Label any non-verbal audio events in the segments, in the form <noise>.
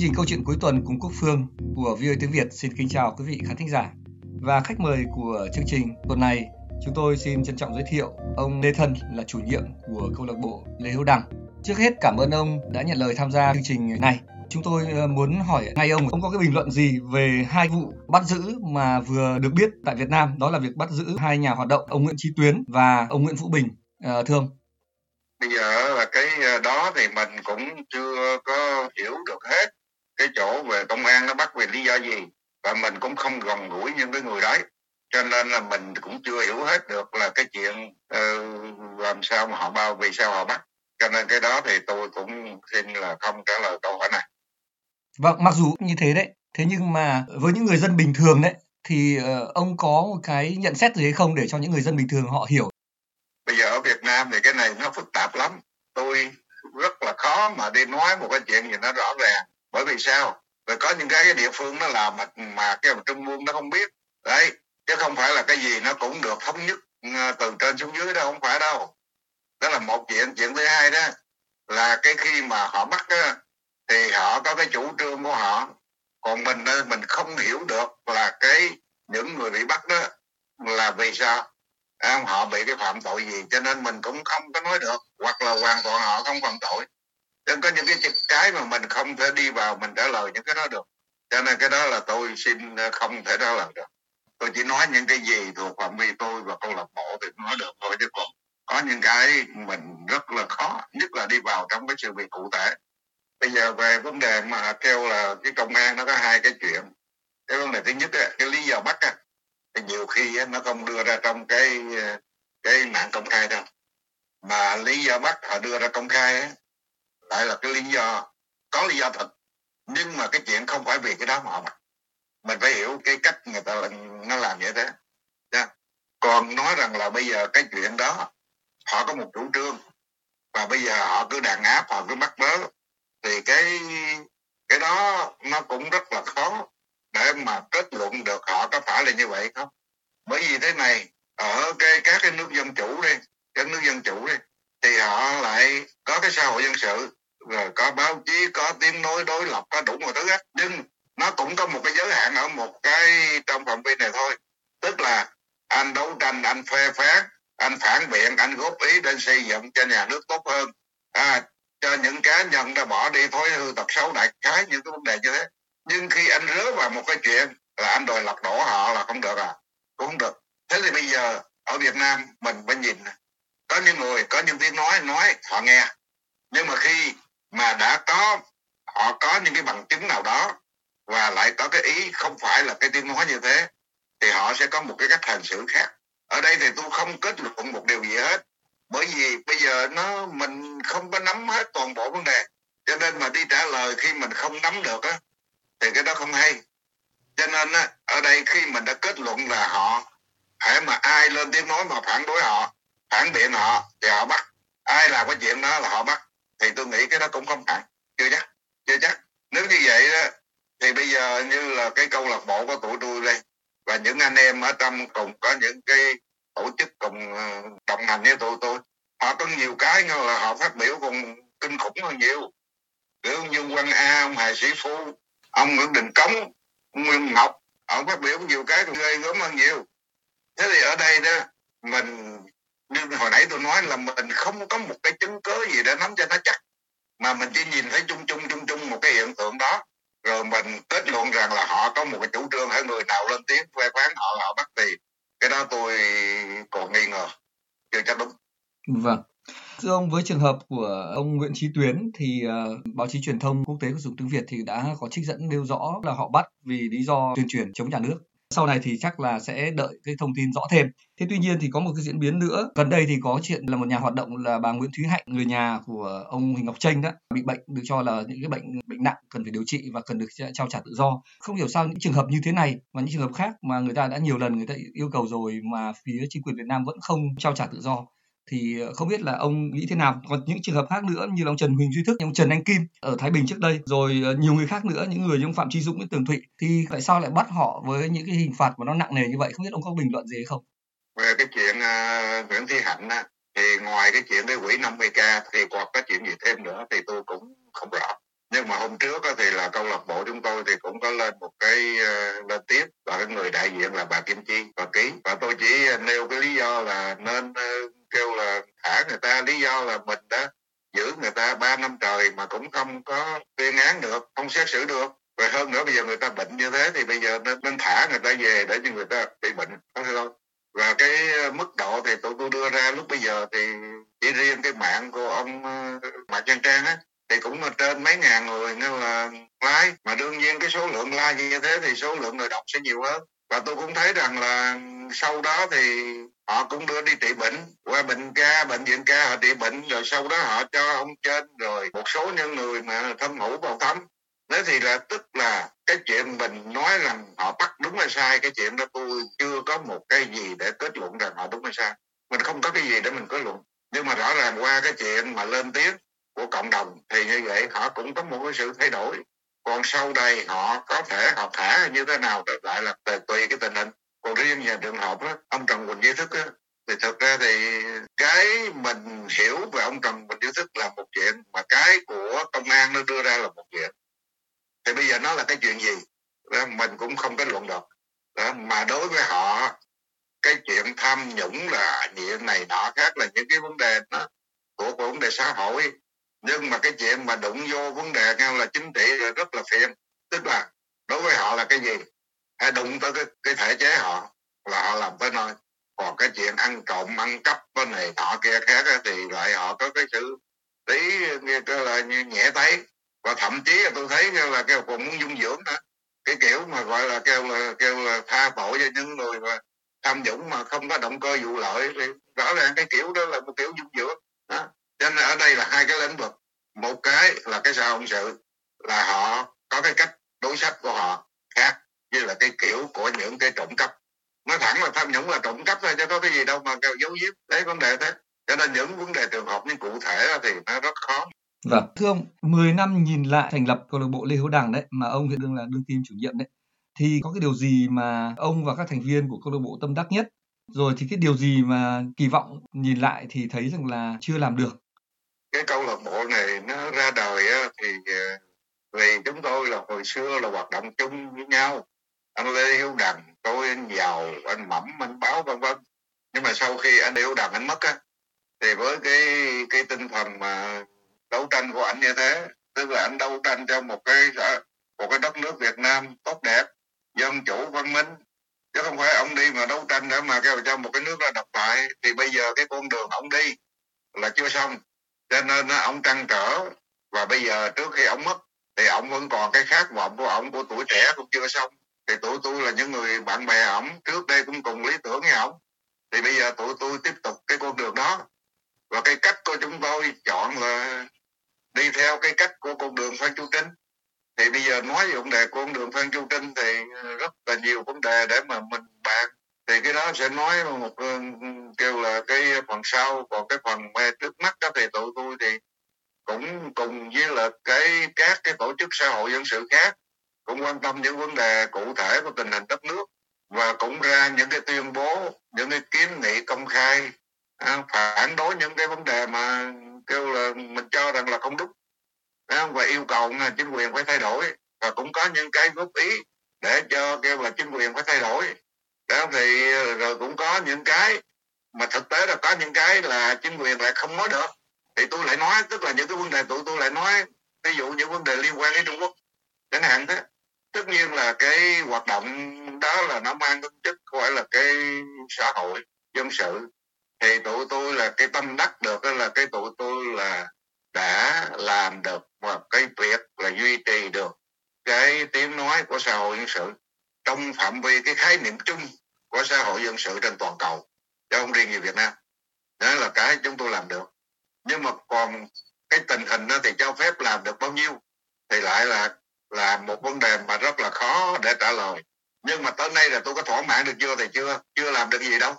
Chương trình câu chuyện cuối tuần cùng Quốc Phương của VOA tiếng Việt xin kính chào quý vị khán thính giả. Và khách mời của chương trình tuần này, chúng tôi xin trân trọng giới thiệu ông Lê Thân là chủ nhiệm của câu lạc bộ Lê Hữu Đăng. Trước hết cảm ơn ông đã nhận lời tham gia chương trình này. Chúng tôi ờ, muốn hỏi ngay ông, ông có cái bình luận gì về hai vụ bắt giữ mà vừa được biết tại Việt Nam, đó là việc bắt giữ hai nhà hoạt động, ông Nguyễn Chí Tuyến và ông Nguyễn Vũ Bình. À, thưa ông bây giờ là cái ờ, đó thì mình cũng chưa có hiểu được hết cái chỗ về công an nó bắt vì lý do gì? Và mình cũng không gần gũi những cái người đấy. Cho nên là mình cũng chưa hiểu hết được là cái chuyện uh, làm sao mà họ bao vì sao họ bắt. Cho nên cái đó thì tôi cũng xin là không trả lời câu hỏi này. Vâng mặc dù như thế đấy. Thế nhưng mà với những người dân bình thường đấy thì uh, ông có một cái nhận xét gì hay không để cho những người dân bình thường họ hiểu? Bây giờ ở Việt Nam thì cái này nó phức tạp lắm. Tôi rất là khó mà đi nói một cái chuyện gì nó rõ ràng bởi vì sao? Rồi có những cái địa phương nó làm mà, mà cái trung ương nó không biết. Đấy chứ không phải là cái gì nó cũng được thống nhất ờ, từ trên xuống dưới đâu không phải đâu. Đó là một chuyện chuyện thứ hai đó là cái khi mà họ bắt á, thì họ có cái chủ trương của họ. Còn mình mình không hiểu được là cái những người bị bắt đó là vì sao? À, họ bị cái phạm tội gì? Cho nên mình cũng không có nói được hoặc là hoàn toàn họ không phạm tội đừng có những cái cái mà mình không thể đi vào mình trả lời những cái đó được. Cho nên cái đó là tôi xin ờ, không thể trả lời được. Tôi chỉ nói những cái gì thuộc phạm vi tôi và câu lạc bộ thì nói được thôi chứ còn có những cái mình rất là khó nhất là đi vào trong cái sự việc cụ thể. Bây giờ về vấn đề mà kêu là cái công an nó có hai cái chuyện. Cái vấn đề thứ nhất là cái lý do bắt á, thì nhiều khi nó không đưa ra trong cái ờ, cái mạng công khai đâu. Mà lý do bắt họ đưa ra công khai ấy, lại là cái lý do có lý do thật. Nhưng mà cái chuyện không phải vì cái đó mà họ mình phải hiểu cái cách người ta nó làm như thế. Yeah. còn nói rằng là bây giờ cái chuyện đó, họ có một chủ trương. Và bây giờ họ cứ đàn áp, họ cứ bắt bớ. Thì cái cái đó nó cũng rất là khó để mà kết luận được họ có phải là như vậy không. Bởi vì thế này, ở cái, các cái nước dân chủ đi, các nước dân chủ đi, thì họ lại có cái xã hội dân sự rồi có báo chí có tiếng nói đối lập có đủ mọi thứ hết. Nhưng nó cũng có một cái giới hạn ở một cái trong phạm vi này thôi. Tức là anh đấu tranh anh phê phán anh phản biện anh góp ý để xây dựng cho nhà nước tốt hơn. À, cho những cá nhân đã bỏ đi thói hư tật xấu đại khái những cái vấn đề như thế. Nhưng khi anh rớ vào một cái chuyện là anh đòi lật đổ họ là không được à? Cũng không được. Thế thì bây giờ ở Việt Nam mình phải nhìn có những người có những tiếng nói nói họ nghe. Nhưng mà khi mà đã có họ có những cái bằng chứng nào đó và lại có cái ý không phải là cái tiếng nói như thế thì họ sẽ có một cái cách hành xử khác. Ở đây thì tôi không kết luận một điều gì hết bởi vì bây giờ nó mình không có nắm hết toàn bộ vấn đề cho nên mà đi trả lời khi mình không nắm được á thì cái đó không hay. Cho nên á, ở đây khi mình đã kết luận là họ hãy mà ai lên tiếng nói mà phản đối họ phản biện họ thì họ bắt. Ai làm cái chuyện đó là họ bắt thì tôi nghĩ cái đó cũng không phải. Chưa chắc chưa chắc. Nếu như vậy đó, thì bây giờ như là cái câu lạc bộ của tụi tôi đây, và những anh em ở trong cùng có những cái tổ chức cùng ờ, đồng hành với tụi tôi, họ có nhiều cái như là họ phát biểu còn kinh khủng hơn nhiều. Kiểu như Quang a, ông hà sĩ phu, ông nguyễn đình cống, ông nguyên ngọc ông phát biểu nhiều cái ghê gớm hơn nhiều. Thế thì ở đây đó, mình như hồi nãy tôi nói là mình không có một cái chứng cứ gì để nắm cho nó chắc mà mình chỉ nhìn thấy chung chung chung chung một cái hiện tượng đó. Rồi mình kết luận rằng là họ có một cái chủ trương hay người nào lên tiếng phê phán họ họ bắt thì cái đó tôi còn nghi ngờ. Chưa chắc đúng. Vâng. Thưa ông, với trường hợp của ông Nguyễn Chí Tuyến thì uh, báo chí truyền thông quốc tế của dùng tiếng Việt thì đã có trích dẫn nêu rõ là họ bắt vì lý do tuyên truyền chống nhà nước. Sau này thì chắc là sẽ đợi cái thông tin rõ thêm. Thế tuy nhiên thì có một cái diễn biến nữa. Gần đây thì có chuyện là một nhà hoạt động là bà Nguyễn Thúy Hạnh, người nhà của ông Huỳnh Ngọc Tranh đó, bị bệnh được cho là những cái bệnh bệnh nặng cần phải điều trị và cần được trao trả tự do. Không hiểu sao những trường hợp như thế này và những trường hợp khác mà người ta đã nhiều lần người ta yêu cầu rồi mà phía chính quyền Việt Nam vẫn không trao trả tự do thì ờ, không biết là ông nghĩ thế nào. Còn những trường hợp khác nữa như là ông Trần Huỳnh Duy Thức ông Trần Anh Kim ở Thái Bình trước đây rồi ờ, nhiều người khác nữa những người như ông Phạm Tri Dũng với Tường Thụy thì tại sao lại bắt họ với những cái hình phạt mà nó nặng nề như vậy? Không biết ông có bình luận gì hay không? Về cái chuyện uh, Nguyễn Thị Hạnh thì ngoài cái chuyện cái quỹ 50k thì còn có chuyện gì thêm nữa thì tôi cũng không rõ nhưng mà hôm trước thì là câu lạc bộ chúng tôi thì cũng có lên một cái ờ, lên tiếp. Và cái người đại diện là bà Kim Chi và ký. Và tôi chỉ ờ, nêu cái lý do là nên ờ, kêu là thả người ta. Lý do là mình đã giữ người ta ba năm trời mà cũng không có tuyên án được không xét xử được. Và hơn nữa bây giờ người ta bệnh như thế thì bây giờ nên, nên thả người ta về để cho người ta bị bệnh. Không không? Và cái mức độ thì tôi tôi đưa ra lúc bây giờ thì chỉ riêng cái mạng của ông Mạc Văn Trang á thì cũng là trên mấy ngàn người nữa là like mà đương nhiên cái số lượng like như thế thì số lượng người đọc sẽ nhiều hơn. Và tôi cũng thấy rằng là sau đó thì họ cũng đưa đi trị bệnh. Qua bệnh ca, bệnh viện ca họ trị bệnh, rồi sau đó họ cho ông trên, rồi một số những người mà thâm hữu vào thăm thế thì là tức là cái chuyện mình nói rằng họ bắt đúng hay sai, cái chuyện đó tôi chưa có một cái gì để kết luận rằng họ đúng hay sai. Mình không có cái gì để mình kết luận. Nhưng mà rõ ràng qua cái chuyện mà lên tiếng của cộng đồng thì như vậy họ cũng có một cái sự thay đổi. Còn sau đây họ có thể họ thả như thế nào lại là tùy cái tình hình. Còn riêng về trường hợp đó, ông Trần Quỳnh Duy Thức đó, thì thật ra thì cái mình hiểu về ông Trần Quỳnh Duy Thức là một chuyện mà cái của công an nó đưa ra là một chuyện. Thì bây giờ nó là cái chuyện gì? Đó, mình cũng không kết luận được. Đó, mà đối với họ cái chuyện tham nhũng là chuyện này nọ khác là những cái vấn đề đó của vấn đề xã hội nhưng mà cái chuyện mà đụng vô vấn đề nhau là chính trị là rất là phiền. Tức là đối với họ là cái gì? Hay đụng tới cái, cái thể chế họ là họ làm tới nơi. Còn cái chuyện ăn trộm ăn cắp cái này họ kia khác thì lại họ có cái sự tí cái là nhẹ tay và thậm chí là tôi thấy là kêu còn muốn dung dưỡng nữa. Cái kiểu mà gọi là kêu là kêu là tha tội cho những người mà tham nhũng mà không có động cơ vụ lợi thì rõ ràng cái kiểu đó là một kiểu dung dưỡng. Đó nên ở đây là hai cái lĩnh vực. Một cái là cái xã hội sự là họ có cái cách đối sách của họ khác như là cái kiểu của những cái trộm cắp. Nói thẳng là tham nhũng là trộm cắp thôi chứ có cái gì đâu mà kêu giấu giếm đấy vấn đề thế. Cho nên những vấn đề trường hợp nhưng cụ thể thì nó rất khó. Vâng, thưa ông, 10 năm nhìn lại thành lập câu lạc bộ Lê Hữu Đằng đấy mà ông hiện đương là đương kim chủ nhiệm đấy thì có cái điều gì mà ông và các thành viên của câu lạc bộ tâm đắc nhất? Rồi thì cái điều gì mà kỳ vọng nhìn lại thì thấy rằng là chưa làm được? Cái câu lạc bộ này nó ra đời thì ờ, vì chúng tôi là hồi xưa là hoạt động chung với nhau. Anh Lê Hữu Đằng, tôi anh giàu, anh Mẩm anh Báo, vân vân. Nhưng mà sau khi anh Lê Hữu Đằng anh mất á, thì với cái cái tinh thần mà đấu tranh của anh như thế, tức là anh đấu tranh cho một cái một cái đất nước Việt Nam tốt đẹp, dân chủ, văn minh. Chứ không phải ông đi mà đấu tranh để mà kêu cho một cái nước là độc tài thì bây giờ cái con đường ông đi là chưa xong cho nên ông trăn trở. Và bây giờ trước khi ông mất, thì ông vẫn còn cái khát vọng của ông của tuổi trẻ cũng chưa xong. Thì tụi tôi là những người bạn bè ông trước đây cũng cùng lý tưởng với ông thì bây giờ tụi tôi tiếp tục cái con đường đó. Và cái cách của chúng tôi chọn là đi theo cái cách của con đường Phan Chu Trinh. Thì bây giờ nói về vấn đề con đường Phan Chu Trinh thì rất là nhiều vấn đề để mà mình bàn thì cái đó sẽ nói một kêu là cái phần sau còn cái phần trước mắt đó thì tụi tôi thì cũng cùng với là cái các cái tổ chức xã hội dân sự khác cũng quan tâm những vấn đề cụ thể của tình hình đất nước và cũng ra những cái tuyên bố những cái kiến nghị công khai à, phản đối những cái vấn đề mà kêu là mình cho rằng là không đúng à, và yêu cầu là chính quyền phải thay đổi. Và cũng có những cái góp ý để cho kêu là chính quyền phải thay đổi đó, thì ờ, rồi cũng có những cái mà thực tế là có những cái là chính quyền lại không nói được. Thì tôi lại nói, tức là những cái vấn đề tụi tôi lại nói, ví dụ những vấn đề liên quan đến Trung Quốc, chẳng hạn thế tất nhiên là cái hoạt động đó là nó mang tính chất gọi là cái xã hội, dân sự. Thì tụi tôi là cái tâm đắc được là cái tụi tôi là đã làm được một cái việc là duy trì được cái tiếng nói của xã hội dân sự trong phạm vi cái khái niệm chung của xã hội dân sự trên toàn cầu chứ không riêng gì Việt Nam. Đó là cái chúng tôi làm được. Nhưng mà còn cái tình hình đó thì cho phép làm được bao nhiêu? Thì lại là là một vấn đề mà rất là khó để trả lời. Nhưng mà tới nay là tôi có thỏa mãn được chưa thì chưa chưa làm được gì đâu.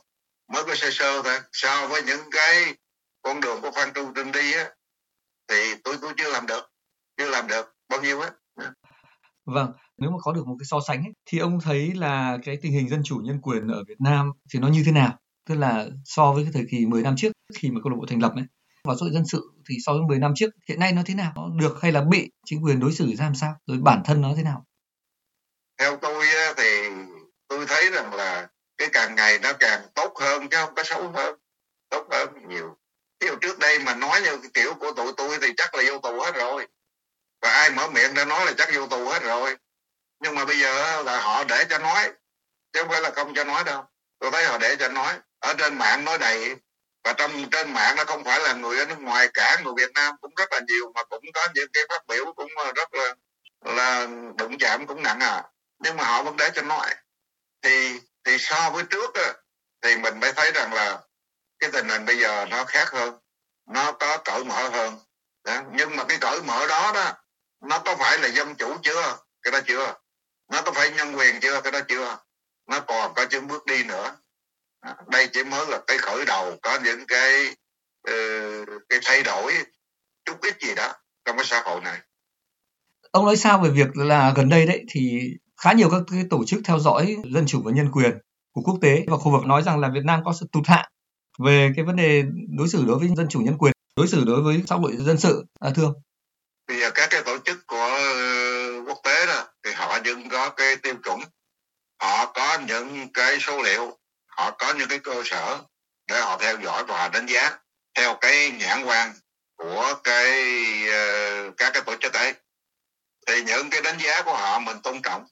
Mới có sơ sơ thôi. So với những cái con đường của Phan Trung Trinh đi á thì tôi tôi chưa làm được chưa làm được. Bao nhiêu á? Vâng, nếu mà có được một cái so sánh ấy, thì ông thấy là cái tình hình dân chủ nhân quyền ở Việt Nam thì nó như thế nào? Tức là so với cái thời kỳ 10 năm trước khi mà câu lạc bộ thành lập ấy và xã hội dân sự thì so với 10 năm trước hiện nay nó thế nào? Nó được hay là bị chính quyền đối xử ra làm sao? Rồi bản thân nó thế nào? Theo tôi thì tôi thấy rằng là cái càng ngày nó càng tốt hơn chứ không có xấu hơn tốt hơn nhiều. Ví dụ trước đây mà nói như kiểu của tụi tôi thì chắc là vô tù hết rồi. Và ai mở miệng ra nói là chắc vô tù hết rồi nhưng mà bây giờ là họ để cho nói chứ không phải là không cho nói đâu. Tôi thấy họ để cho nói ở trên mạng nói đầy. Và trong trên mạng nó không phải là người ở nước ngoài cả người Việt Nam cũng rất là nhiều mà cũng có những cái phát biểu cũng ờ, rất là là đụng chạm cũng nặng à. Nhưng mà họ vẫn để cho nói. Thì thì so với trước á, thì mình mới thấy rằng là cái tình hình bây giờ nó khác hơn nó có cởi mở hơn. Đó. nhưng mà cái cởi mở đó đó nó có phải là dân chủ chưa? Cái đó chưa nó có phải nhân quyền chưa? Cái đó chưa. Nó còn có những bước đi nữa. Đây chỉ mới là cái khởi đầu có những cái uh, cái thay đổi chút ít gì đó trong cái xã hội này. Ông nói sao về việc là gần đây đấy thì khá nhiều các cái tổ chức theo dõi dân chủ và nhân quyền của quốc tế và khu vực nói rằng là Việt Nam có sự tụt hạng về cái vấn đề đối xử đối với dân chủ nhân quyền đối xử đối với xã hội dân sự. À, thưa thì các cái tổ chức của uh, quốc tế đó họ vẫn có cái tiêu chuẩn. Họ có những cái số liệu. Họ có những cái cơ sở để họ theo dõi và họ đánh giá theo cái nhãn quan của cái uh, các cái tổ chức ấy thì những cái đánh giá của họ mình tôn trọng.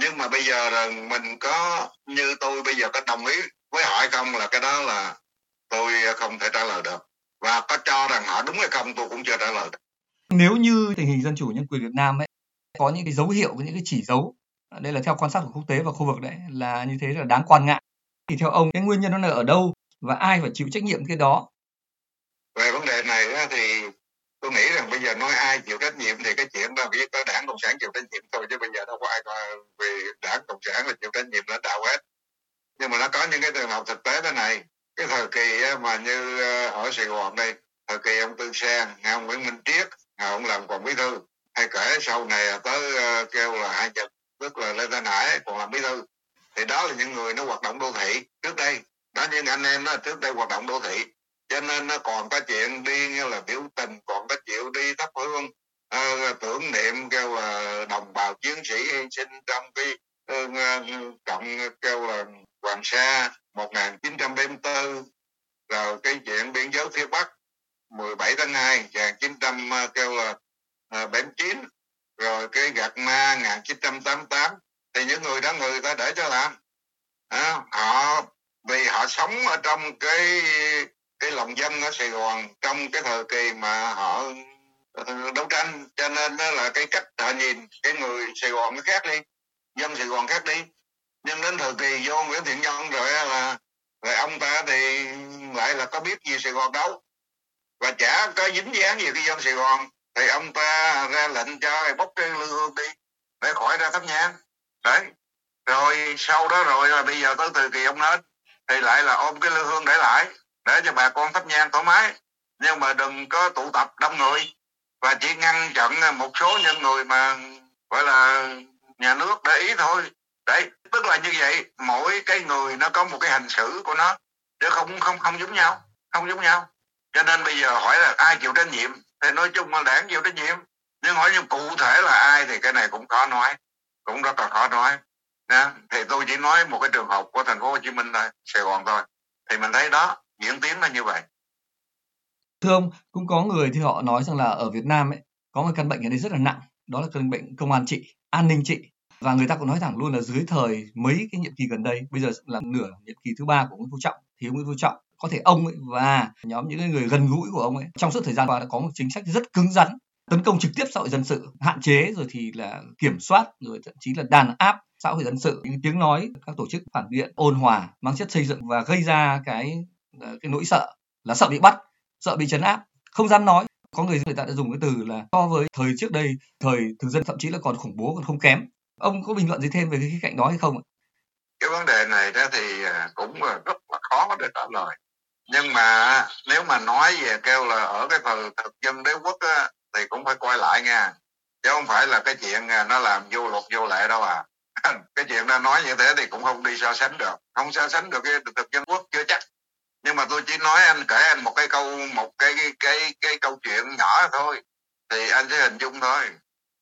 Nhưng mà bây giờ là mình có như tôi bây giờ có đồng ý với họ hay không là cái đó là tôi không thể trả lời được. Và có cho rằng họ đúng hay không tôi cũng chưa trả lời được. Nếu như tình hình dân chủ nhân quyền Việt Nam ấy có những cái dấu hiệu, những cái chỉ dấu. Đây là theo quan sát của quốc tế và khu vực đấy, là như thế là đáng quan ngại. Thì theo ông, cái nguyên nhân nó là ở đâu và ai phải chịu trách nhiệm cái đó? Về vấn đề này thì tôi nghĩ rằng bây giờ nói ai chịu trách nhiệm thì cái chuyện đó chỉ có đảng cộng sản chịu trách nhiệm thôi chứ bây giờ đâu có ai về đảng cộng sản là chịu trách nhiệm lãnh đạo hết. Nhưng mà nó có những cái trường hợp thực tế thế này. Cái thời kỳ mà như ờ, ở Sài Gòn đây, thời kỳ ông Tư Sang ông Nguyễn Minh Triết ông làm còn bí thư hay kể sau này tới uh, kêu là hai chục tức là Lê Thanh Hải còn làm bí thư. Thì đó là những người nó hoạt động đô thị trước đây. Đó những anh em nó trước đây hoạt động đô thị. Cho nên nó còn có chuyện đi như là biểu tình còn có chịu đi thắp hương uh, tưởng niệm kêu là đồng bào chiến sĩ hy sinh trong cái uh, cộng kêu là Hoàng Sa 1974 rồi cái chuyện biên giới phía Bắc 17 tháng 2 1900 kêu là À, 79 rồi cái gạt ma 1988 thì những người đó người ta để cho làm. À, họ vì họ sống ở trong cái cái lòng dân ở Sài Gòn trong cái thời kỳ mà họ ờ, đấu tranh cho nên đó là cái cách họ nhìn cái người Sài Gòn nó khác đi dân Sài Gòn khác đi. Nhưng đến thời kỳ vô Nguyễn Thiện Nhân rồi là rồi ông ta thì lại là có biết gì Sài Gòn đâu và chả có dính dáng gì cái dân Sài Gòn thì ông ta ra lệnh cho bốc cái lương đi, để khỏi ra thắp nhang. Đấy. Rồi sau đó rồi là bây giờ tới thời kỳ ông hết, thì lại là ôm cái lư hương để lại, để cho bà con thắp nhang thoải mái. Nhưng mà đừng có tụ tập đông người, và chỉ ngăn chặn một số những người mà, gọi là, nhà nước để ý thôi. Đấy, tức là như vậy, mỗi cái người nó có một cái hành xử của nó, chứ không không không giống nhau, không giống nhau. Cho nên bây giờ hỏi là ai chịu trách nhiệm? Thì nói chung là đảng chịu trách nhiệm. Nhưng hỏi như cụ thể là ai thì cái này cũng khó nói, cũng rất là khó nói. Đó. thì tôi chỉ nói một cái trường hợp của thành phố Hồ Chí Minh thôi, Sài Gòn thôi. Thì mình thấy đó, diễn tiến là như vậy. Thưa ông, cũng có người thì họ nói rằng là ở Việt Nam ấy, có một căn bệnh hiện nay rất là nặng, đó là căn bệnh công an trị, an ninh trị. Và người ta cũng nói thẳng luôn là dưới thời mấy cái nhiệm kỳ gần đây, bây giờ là nửa nhiệm kỳ thứ ba của Nguyễn Phú Trọng thì Nguyễn Phú Trọng có thể ông ấy và nhóm những người gần gũi của ông ấy. Trong suốt thời gian qua đã có một chính sách rất cứng rắn, tấn công trực tiếp xã hội dân sự, hạn chế rồi thì là kiểm soát, rồi thậm chí là đàn áp xã hội dân sự. Những tiếng nói, các tổ chức phản biện, ôn hòa, mang chất xây dựng và gây ra cái ờ, cái nỗi sợ là sợ bị bắt, sợ bị chấn áp. Không dám nói, có người người ta đã dùng cái từ là so với thời trước đây, thời thực dân thậm chí là còn khủng bố, còn không kém. Ông có bình luận gì thêm về cái khía cạnh đó hay không cái vấn đề này đó thì à, cũng à, rất là khó để trả lời nhưng mà nếu mà nói về kêu là ở cái thời thực dân đế quốc á, thì cũng phải coi lại nha. Chứ không phải là cái chuyện à, nó làm vô luật vô lệ đâu à. <laughs> Cái chuyện nó nói như thế thì cũng không đi so sánh được. Không so sánh được cái thực dân quốc chưa chắc. Nhưng mà tôi chỉ nói anh kể anh một cái câu một cái cái cái, cái câu chuyện nhỏ thôi. Thì anh sẽ hình dung thôi.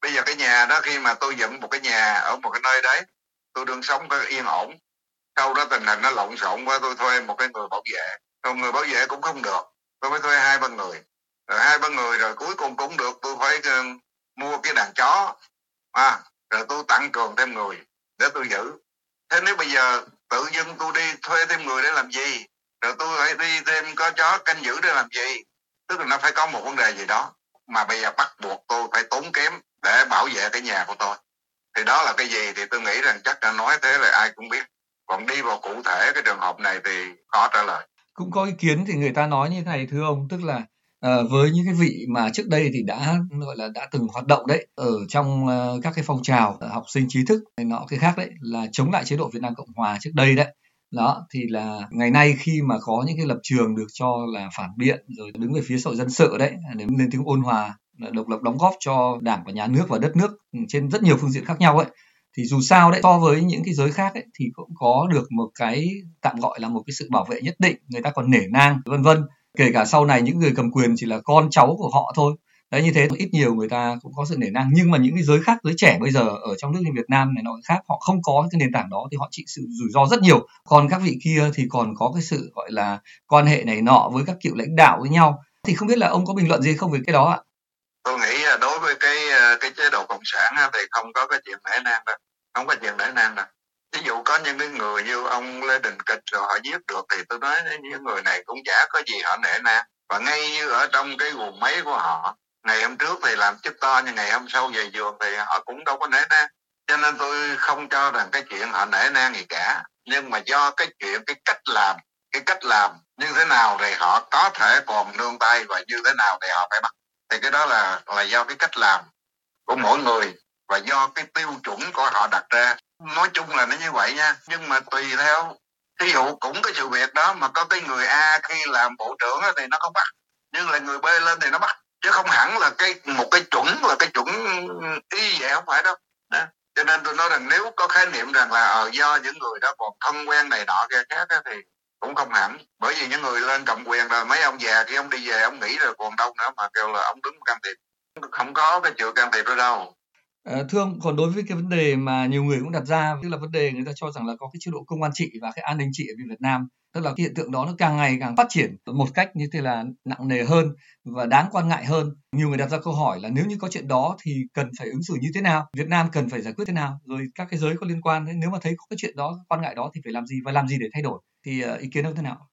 Bây giờ cái nhà đó khi mà tôi dựng một cái nhà ở một cái nơi đấy tôi đương sống có yên ổn. Sau đó tình hình nó lộn xộn quá tôi thuê một cái người bảo vệ còn người bảo vệ cũng không được. Tôi mới thuê hai ba người. Rồi hai ba người rồi cuối cùng cũng được. Tôi phải uh, mua cái đàn chó. À, rồi tôi tăng cường thêm người để tôi giữ. Thế nếu bây giờ tự dưng tôi đi thuê thêm người để làm gì? Rồi tôi phải đi thêm có chó canh giữ để làm gì? Tức là nó phải có một vấn đề gì đó mà bây giờ bắt buộc tôi phải tốn kém để bảo vệ cái nhà của tôi. Thì đó là cái gì? Thì tôi nghĩ rằng chắc là nói thế là ai cũng biết. Còn đi vào cụ thể cái trường hợp này thì khó trả lời cũng có ý kiến thì người ta nói như thế này thưa ông tức là uh, với những cái vị mà trước đây thì đã gọi là đã từng hoạt động đấy ở trong uh, các cái phong trào học sinh trí thức này nọ cái khác đấy là chống lại chế độ Việt Nam Cộng Hòa trước đây đấy. Đó thì là ngày nay khi mà có những cái lập trường được cho là phản biện rồi đứng về phía xã hội dân sự đấy để lên tiếng ôn hòa độc lập đóng góp cho đảng và nhà nước và đất nước trên rất nhiều phương diện khác nhau ấy thì dù sao đấy so với những cái giới khác ấy, thì cũng có được một cái tạm gọi là một cái sự bảo vệ nhất định người ta còn nể nang vân vân. Kể cả sau này những người cầm quyền chỉ là con cháu của họ thôi. Đấy như thế ít nhiều người ta cũng có sự nể nang. Nhưng mà những cái giới khác giới trẻ bây giờ ở trong nước như Việt Nam này nó khác họ không có cái nền tảng đó thì họ chịu sự rủi ro rất nhiều. Còn các vị kia thì còn có cái sự gọi là quan hệ này nọ với các cựu lãnh đạo với nhau. Thì không biết là ông có bình luận gì không về cái đó ạ? Đối với cái ờ, cái chế độ cộng sản thì không có cái chuyện nể nang đâu, không có chuyện nể nang đâu. Ví dụ có những cái người như ông Lê Đình Kịch rồi họ giết được thì tôi nói những người này cũng chả có gì họ nể nang. Và ngay như ở trong cái guồng máy của họ, ngày hôm trước thì làm chức to nhưng ngày hôm sau về giường thì họ cũng đâu có nể nang. Cho nên tôi không cho rằng cái chuyện họ nể nang gì cả. Nhưng mà do cái chuyện, cái cách làm, cái cách làm như thế nào thì họ có thể còn nương tay và như thế nào thì họ phải bắt thì cái đó là là do cái cách làm của mỗi người và do cái tiêu chuẩn của họ đặt ra. Nói chung là nó như vậy nha. Nhưng mà tùy theo ví dụ cũng cái sự việc đó mà có cái người A khi làm bộ trưởng thì nó không bắt. Nhưng là người B lên thì nó bắt. Chứ không hẳn là cái một cái chuẩn là cái chuẩn y vậy không phải đâu. Đó. cho nên tôi nói rằng nếu có khái niệm rằng là ở do những người đó còn thân quen này nọ kia khác thì cũng không hẳn. Bởi vì những người lên cầm quyền rồi mấy ông già thì ông đi về ông nghĩ rồi còn đâu nữa mà kêu là ông đứng can thiệp. Không có cái chuyện can thiệp đó đâu. À, thưa ông, còn đối với cái vấn đề mà nhiều người cũng đặt ra, tức là vấn đề người ta cho rằng là có cái chế độ công an trị và cái an ninh trị ở Việt Nam, tức là cái hiện tượng đó nó càng ngày càng phát triển một cách như thế là nặng nề hơn và đáng quan ngại hơn. Nhiều người đặt ra câu hỏi là nếu như có chuyện đó thì cần phải ứng xử như thế nào, Việt Nam cần phải giải quyết thế nào, rồi các cái giới có liên quan, nếu mà thấy có cái chuyện đó, quan ngại đó thì phải làm gì và làm gì để thay đổi. Thì uh, ý kiến ông thế nào?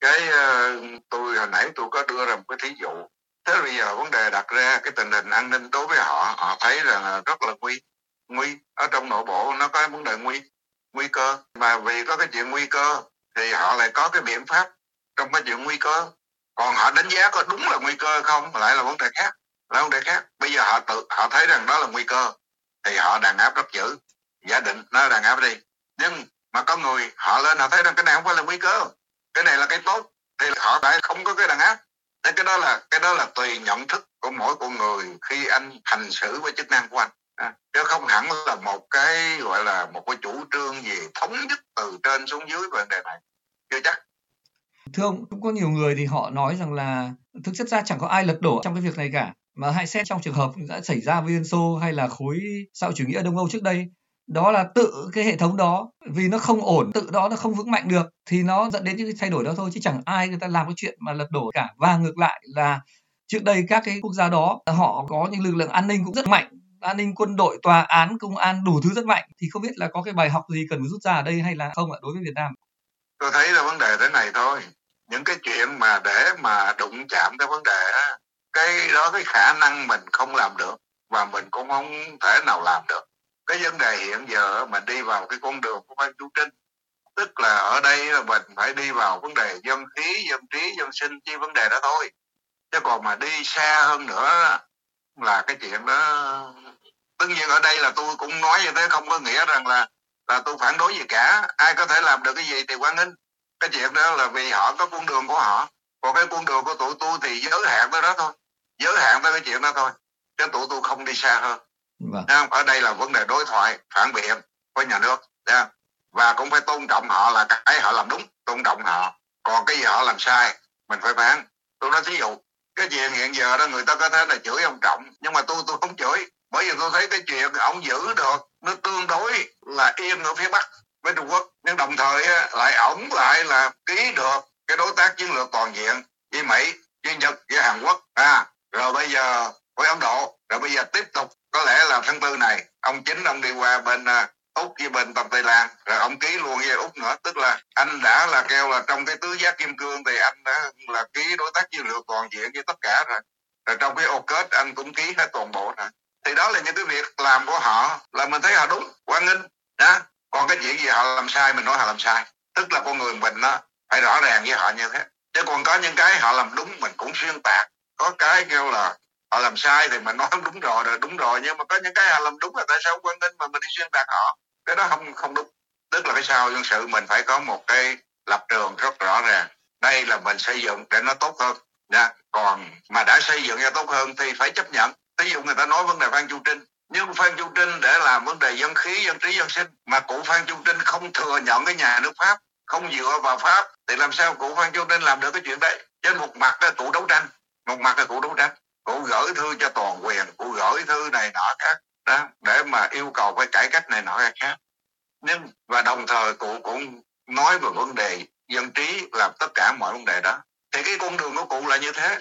Cái uh, tôi hồi nãy tôi có đưa ra một cái thí dụ. Thế bây giờ vấn đề đặt ra cái tình hình an ninh đối với họ họ thấy rằng rất là nguy nguy. Ở trong nội bộ nó có vấn đề nguy nguy cơ. Mà vì có cái chuyện nguy cơ thì họ lại có cái biện pháp trong cái chuyện nguy cơ. Còn họ đánh giá có đúng là nguy cơ không lại là vấn đề khác là vấn đề khác. Bây giờ họ tự họ thấy rằng đó là nguy cơ thì họ đàn áp rất dữ. Giả định nó đàn áp đi. Nhưng mà có người họ lên họ thấy rằng cái này không phải là nguy cơ. Cái này là cái tốt. Thì họ lại không có cái đàn áp. Thế cái đó là cái đó là tùy nhận thức của mỗi con người khi anh hành xử với chức năng của anh. À, chứ không hẳn là một cái gọi là một cái chủ trương gì thống nhất từ trên xuống dưới vấn đề này. Chưa chắc. Thưa ông cũng có nhiều người thì họ nói rằng là thực chất ra chẳng có ai lật đổ trong cái việc này cả. Mà hãy xét trong trường hợp đã xảy ra với Liên Xô hay là khối xã hội chủ nghĩa Đông Âu trước đây đó là tự cái hệ thống đó. Vì nó không ổn tự đó nó không vững mạnh được thì nó dẫn đến những cái thay đổi đó thôi chứ chẳng ai người ta làm cái chuyện mà lật đổ cả. Và ngược lại là trước đây các cái quốc gia đó họ có những lực lượng an ninh cũng rất mạnh. An ninh quân đội tòa án công an đủ thứ rất mạnh. Thì không biết là có cái bài học gì cần phải rút ra ở đây hay là không ạ đối với Việt Nam? Tôi thấy là vấn đề thế này thôi. Những cái chuyện mà để mà đụng chạm tới vấn đề đó, cái đó cái khả năng mình không làm được và mình cũng không thể nào làm được cái vấn đề hiện giờ mình đi vào cái con đường của ban chú trinh, tức là ở đây là mình phải đi vào vấn đề dân khí, dân trí, dân sinh chi vấn đề đó thôi. Chứ còn mà đi xa hơn nữa là cái chuyện đó. Tất nhiên ở đây là tôi cũng nói như thế, không có nghĩa rằng là là tôi phản đối gì cả. Ai có thể làm được cái gì thì quan nghênh. Cái chuyện đó là vì họ có con đường của họ. Còn cái con đường của tụi tôi thì giới hạn tới đó thôi. Giới hạn tới cái chuyện đó thôi. Chứ tụi tôi không đi xa hơn. Vâng. Ở đây là vấn đề đối thoại, phản biện với nhà nước và cũng phải tôn trọng họ là cái họ làm đúng, tôn trọng họ. Còn cái gì họ làm sai, mình phải phán. Tôi nói thí dụ, cái chuyện hiện giờ đó người ta có thể là chửi ông trọng, nhưng mà tôi tôi không chửi. Bởi vì tôi thấy cái chuyện ông giữ được, nó tương đối là yên ở phía bắc với trung quốc. Nhưng đồng thời lại ổng lại là ký được cái đối tác chiến lược toàn diện với mỹ, với nhật, với hàn quốc. À rồi bây giờ với ấn độ. Rồi bây giờ tiếp tục có lẽ là tháng tư này ông chính ông đi qua bên uh, úc với bên tập tây lan rồi ông ký luôn với úc nữa. Tức là anh đã là kêu là trong cái tứ giác kim cương thì anh đã là ký đối tác chiến lược toàn diện với tất cả rồi. Rồi trong cái ô kết anh cũng ký hết toàn bộ rồi. Thì đó là những cái việc làm của họ là mình thấy họ đúng quan nghênh. Đó còn cái chuyện gì họ làm sai mình nói họ làm sai. Tức là con người mình nó phải rõ ràng với họ như thế. Chứ còn có những cái họ làm đúng mình cũng xuyên tạc. Có cái kêu là họ làm sai thì mình nói đúng rồi rồi đúng rồi. Nhưng mà có những cái họ làm đúng là tại sao quan ninh mà mình đi xuyên tạc họ? Cái đó không không đúng. Tức là cái sao dân sự mình phải có một cái lập trường rất rõ ràng. Đây là mình xây dựng để nó tốt hơn. Nha còn mà đã xây dựng cho tốt hơn thì phải chấp nhận. Ví dụ người ta nói vấn đề phan chu trinh, nhưng phan chu trinh để làm vấn đề dân khí, dân trí, dân sinh, mà cụ phan chu trinh không thừa nhận cái nhà nước pháp, không dựa vào pháp, thì làm sao cụ phan chu trinh làm được cái chuyện đấy? Trên một mặt là cụ đấu tranh. Một mặt là cụ đấu tranh cụ gửi thư cho toàn quyền cụ gửi thư này nọ khác đó để mà yêu cầu cái cải cách này nọ khác. Nhưng và đồng thời cụ cũng nói về vấn đề dân trí làm tất cả mọi vấn đề đó. Thì cái con đường của cụ là như thế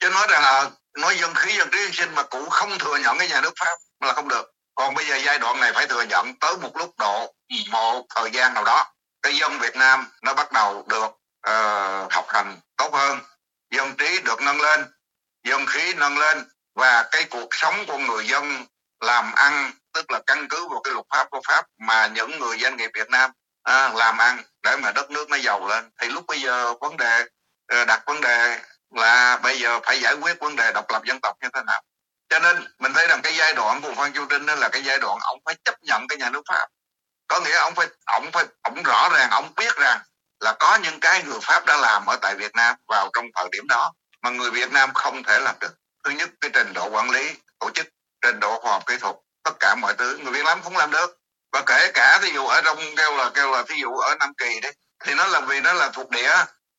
chứ nói rằng là nói dân khí dân trí dân sinh mà cụ không thừa nhận cái nhà nước pháp là không được. Còn bây giờ giai đoạn này phải thừa nhận tới một lúc độ một thời gian nào đó cái dân Việt Nam nó bắt đầu được uh, học hành tốt hơn dân trí được nâng lên dân khí nâng lên và cái cuộc sống của người dân làm ăn tức là căn cứ vào cái luật pháp của pháp mà những người doanh nghiệp Việt Nam à, làm ăn để mà đất nước nó giàu lên. Thì lúc bây giờ vấn đề ờ, đặt vấn đề là bây giờ phải giải quyết vấn đề độc lập dân tộc như thế nào. Cho nên mình thấy rằng cái giai đoạn của Phan Chu Trinh đó là cái giai đoạn ông phải chấp nhận cái nhà nước Pháp. Có nghĩa ông phải ông phải ông rõ ràng ông biết rằng là có những cái người Pháp đã làm ở tại Việt Nam vào trong thời điểm đó mà người Việt Nam không thể làm được. Thứ nhất, cái trình độ quản lý, tổ chức, trình độ khoa học kỹ thuật, tất cả mọi thứ. Người Việt Nam không làm được. Và kể cả ví dụ ở trong kêu là kêu là ví dụ ở Nam Kỳ đấy thì nó là vì nó là thuộc địa.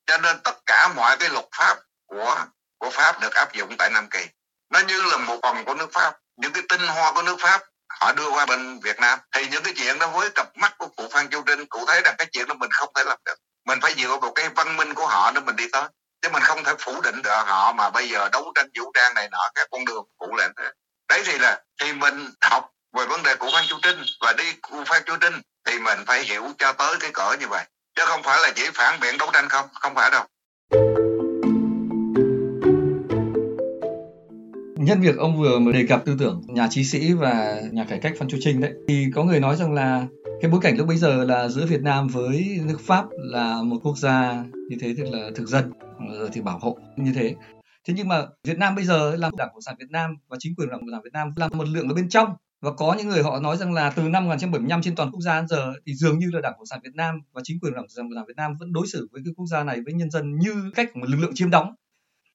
Cho nên tất cả mọi cái luật pháp của của Pháp được áp dụng tại Nam Kỳ. Nó như là một phần của nước Pháp. Những cái tinh hoa của nước Pháp, họ đưa qua bên Việt Nam. Thì những cái chuyện đó với cặp mắt của cụ Phan Châu Trinh, cụ thấy rằng cái chuyện đó mình không thể làm được. Mình phải dựa vào cái văn minh của họ để mình đi tới chứ mình không thể phủ định được họ mà bây giờ đấu tranh vũ trang này nọ các con đường cụ làm thế. Đấy thì là thì mình học về vấn đề của Phan Chu Trinh và đi của Phan Chu Trinh thì mình phải hiểu cho tới cái cỡ như vậy. Chứ không phải là chỉ phản biện đấu tranh không không phải đâu. Nhân việc ông vừa đề cập tư tưởng nhà trí sĩ và nhà cải cách Phan Chu Trinh đấy, thì có người nói rằng là cái bối cảnh lúc bây giờ là giữa Việt Nam với nước Pháp là một quốc gia như thế tức là thực dân rồi thì bảo hộ như thế. Thế nhưng mà Việt Nam bây giờ là đảng cộng sản Việt Nam và chính quyền đảng cộng sản Việt Nam là một lượng ở bên trong. Và có những người họ nói rằng là từ năm 1975 trên toàn quốc gia đến giờ thì dường như là đảng cộng sản Việt Nam và chính quyền đảng cộng sản Việt Nam vẫn đối xử với cái quốc gia này với nhân dân như cách một lực lượng chiếm đóng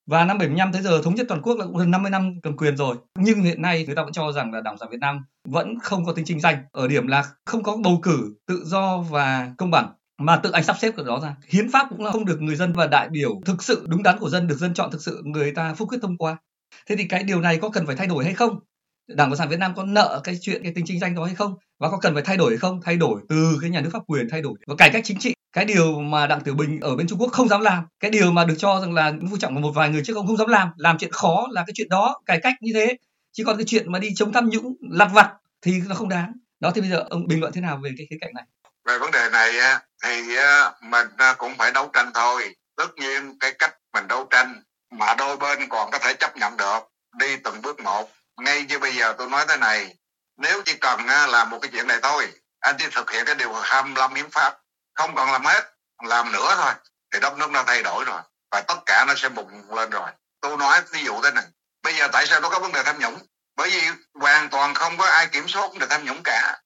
và năm 75 tới giờ thống nhất toàn quốc là cũng gần 50 năm cầm quyền rồi. Nhưng hiện nay người ta vẫn cho rằng là đảng cộng sản Việt Nam vẫn không có tính chính danh, ở điểm là không có bầu cử tự do và công bằng, mà tự anh sắp xếp cái đó ra. Hiến pháp cũng là không được người dân và đại biểu thực sự đúng đắn của dân, được dân chọn thực sự, người ta phúc quyết thông qua. Thế thì cái điều này có cần phải thay đổi hay không? Đảng cộng sản việt nam có nợ cái chuyện cái tính chính danh đó hay không? Và có cần phải thay đổi hay không? Thay đổi từ cái nhà nước pháp quyền, thay đổi. Và cải cách chính trị, cái điều mà đặng tiểu bình ở bên trung quốc không dám làm, cái điều mà được cho rằng là vũ trọng và một vài người trước ông không dám làm làm chuyện khó là cái chuyện đó, cải cách như thế. Chứ còn cái chuyện mà đi chống tham nhũng lặt vặt thì nó không đáng. Đó, thì bây giờ ông bình luận thế nào về cái khía cạnh này? Về vấn đề này thì mình cũng phải đấu tranh thôi. Tất nhiên cái cách mình đấu tranh mà đôi bên còn có thể chấp nhận được, đi từng bước một. Ngay như bây giờ tôi nói thế này nếu chỉ cần làm một cái chuyện này thôi, anh chỉ thực hiện cái điều 25 hiến pháp, không còn làm hết, làm nữa thôi, thì đất nước nó thay đổi rồi, và tất cả nó sẽ bùng lên rồi. Tôi nói ví dụ thế này, bây giờ tại sao nó có vấn đề tham nhũng? Bởi vì hoàn toàn không có ai kiểm soát vấn đề tham nhũng cả.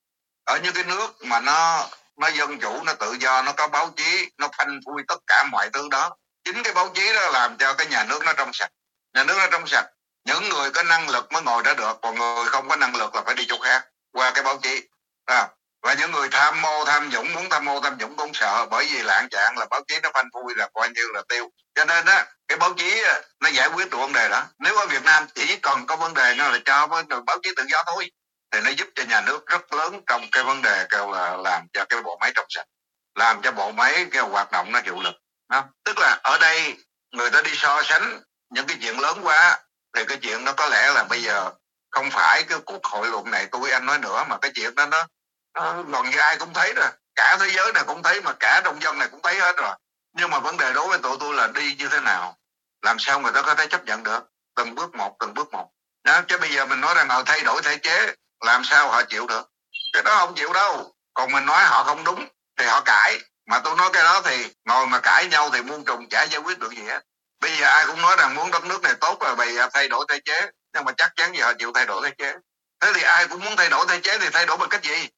Ở những cái nước mà nó nó dân chủ, nó tự do, nó có báo chí, nó phanh phui tất cả mọi thứ đó, chính cái báo chí đó làm cho cái nhà nước nó trong sạch. Nhà nước nó trong sạch những người có năng lực mới ngồi đó được còn người không có năng lực là phải đi chỗ khác. Qua cái báo chí. À, và những người tham mô tham nhũng muốn tham mô tham nhũng cũng sợ bởi vì lạng trạng là báo chí nó phanh phui là coi như là tiêu. Cho nên á cái báo chí nó giải quyết được vấn đề đó. Nếu ở Việt Nam chỉ còn có vấn đề nó là cho báo chí tự do thôi thì nó giúp cho nhà nước rất lớn trong cái vấn đề kêu là làm cho cái bộ máy trong sạch làm cho bộ máy cái hoạt động nó hiệu lực. Đó. tức là ở đây người ta đi so sánh những cái chuyện lớn quá thì cái chuyện nó có lẽ là bây giờ không phải cái cuộc hội luận này tôi anh nói nữa mà cái chuyện đó nó, nó gần như ai cũng thấy rồi. Cả thế giới này cũng thấy mà cả đông dân này cũng thấy hết rồi. Nhưng mà vấn đề đối với tụi tôi là đi như thế nào? Làm sao người ta có thể chấp nhận được? Từng bước một từng bước một. Đó chứ bây giờ mình nói rằng họ thay đổi thể chế làm sao họ chịu được? Cái đó không chịu đâu. Còn mình nói họ không đúng thì họ cãi. Mà tôi nói cái đó thì ngồi mà cãi nhau thì muôn trùng chả giải quyết được gì hết bây giờ ai cũng nói rằng muốn đất nước này tốt là bây giờ thay đổi thể chế, nhưng mà chắc chắn gì họ chịu thay đổi thể chế. Thế thì ai cũng muốn thay đổi thể chế thì thay đổi bằng cách gì?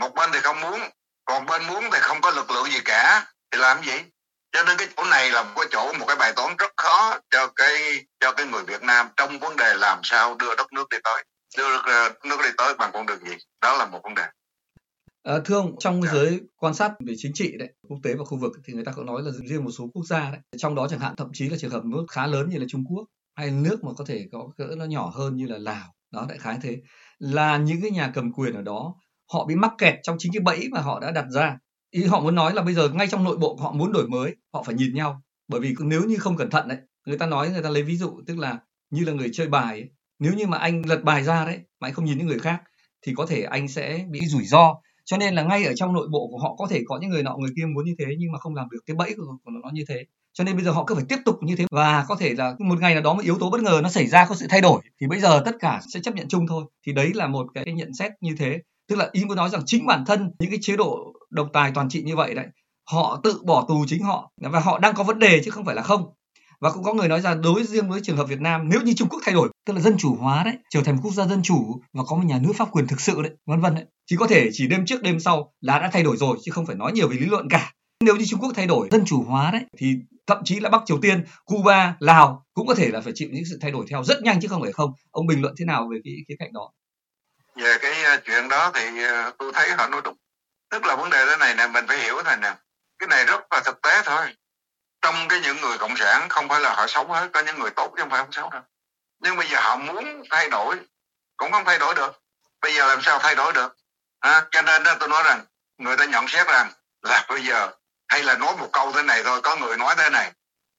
Một bên thì không muốn, còn bên muốn thì không có lực lượng gì cả, thì làm gì? Cho nên cái chỗ này là một cái chỗ, một cái bài toán rất khó cho cái cho cái người Việt Nam trong vấn đề làm sao đưa đất nước đi tới. Đưa đất, nước đi tới bằng con đường gì? Đó là một vấn đề. À, thưa ông, trong dạ. giới quan sát về chính trị đấy, quốc tế và khu vực thì người ta có nói là riêng một số quốc gia đấy, trong đó chẳng hạn thậm chí là trường hợp nước khá lớn như là Trung Quốc hay nước mà có thể có cỡ nó nhỏ hơn như là Lào, đó đại khái thế, là những cái nhà cầm quyền ở đó họ bị mắc kẹt trong chính cái bẫy mà họ đã đặt ra. Ý họ muốn nói là bây giờ ngay trong nội bộ họ muốn đổi mới, họ phải nhìn nhau, bởi vì nếu như không cẩn thận đấy, người ta nói người ta lấy ví dụ tức là như là người chơi bài ấy. nếu như mà anh lật bài ra đấy mà anh không nhìn những người khác thì có thể anh sẽ bị rủi ro cho nên là ngay ở trong nội bộ của họ có thể có những người nọ người kia muốn như thế nhưng mà không làm được cái bẫy của, của nó như thế. Cho nên bây giờ họ cứ phải tiếp tục như thế và có thể là một ngày nào đó một yếu tố bất ngờ nó xảy ra có sự thay đổi thì bây giờ tất cả sẽ chấp nhận chung thôi. Thì đấy là một cái nhận xét như thế. Tức là ý muốn nói rằng chính bản thân những cái chế độ độc tài toàn trị như vậy đấy họ tự bỏ tù chính họ và họ đang có vấn đề chứ không phải là không và cũng có người nói rằng đối riêng với trường hợp Việt Nam nếu như Trung Quốc thay đổi tức là dân chủ hóa đấy trở thành một quốc gia dân chủ và có một nhà nước pháp quyền thực sự đấy vân vân đấy thì có thể chỉ đêm trước đêm sau là đã thay đổi rồi chứ không phải nói nhiều về lý luận cả nếu như Trung Quốc thay đổi dân chủ hóa đấy thì thậm chí là Bắc Triều Tiên, Cuba, Lào cũng có thể là phải chịu những sự thay đổi theo rất nhanh chứ không phải không. Ông bình luận thế nào về cái khía cạnh đó? Về cái ờ, chuyện đó thì ờ, tôi thấy họ nói đúng. Tức là vấn đề thế này nè mình phải hiểu thế nè. Cái này rất là thực tế thôi trong cái những người cộng sản không phải là họ xấu hết có những người tốt chứ không phải không xấu đâu. Nhưng bây giờ họ muốn thay đổi cũng không thay đổi được. Bây giờ làm sao thay đổi được? À, cho nên đó tôi nói rằng người ta nhận xét rằng là bây giờ hay là nói một câu thế này thôi có người nói thế này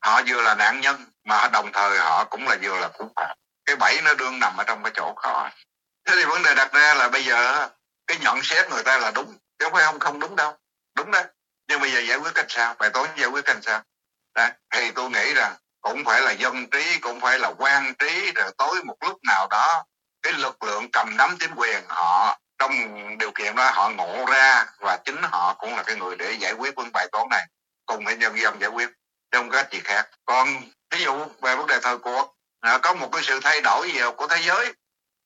họ vừa là nạn nhân mà đồng thời họ cũng là vừa là cũng phạm cái bẫy nó đương nằm ở trong cái chỗ họ thế thì vấn đề đặt ra là bây giờ cái nhận xét người ta là đúng chứ không phải không không đúng đâu. Đúng đấy. Nhưng bây giờ giải quyết cách sao? Bài toán giải quyết cách sao? Đó. thì tôi nghĩ rằng cũng phải là dân trí cũng phải là quan trí rồi tối một lúc nào đó cái lực lượng cầm nắm chính quyền họ trong điều kiện đó họ ngộ ra và chính họ cũng là cái người để giải quyết vấn bài toán này cùng với nhân dân giải quyết trong các gì khác còn ví dụ về vấn đề thời cuộc à, có một cái sự thay đổi gì của thế giới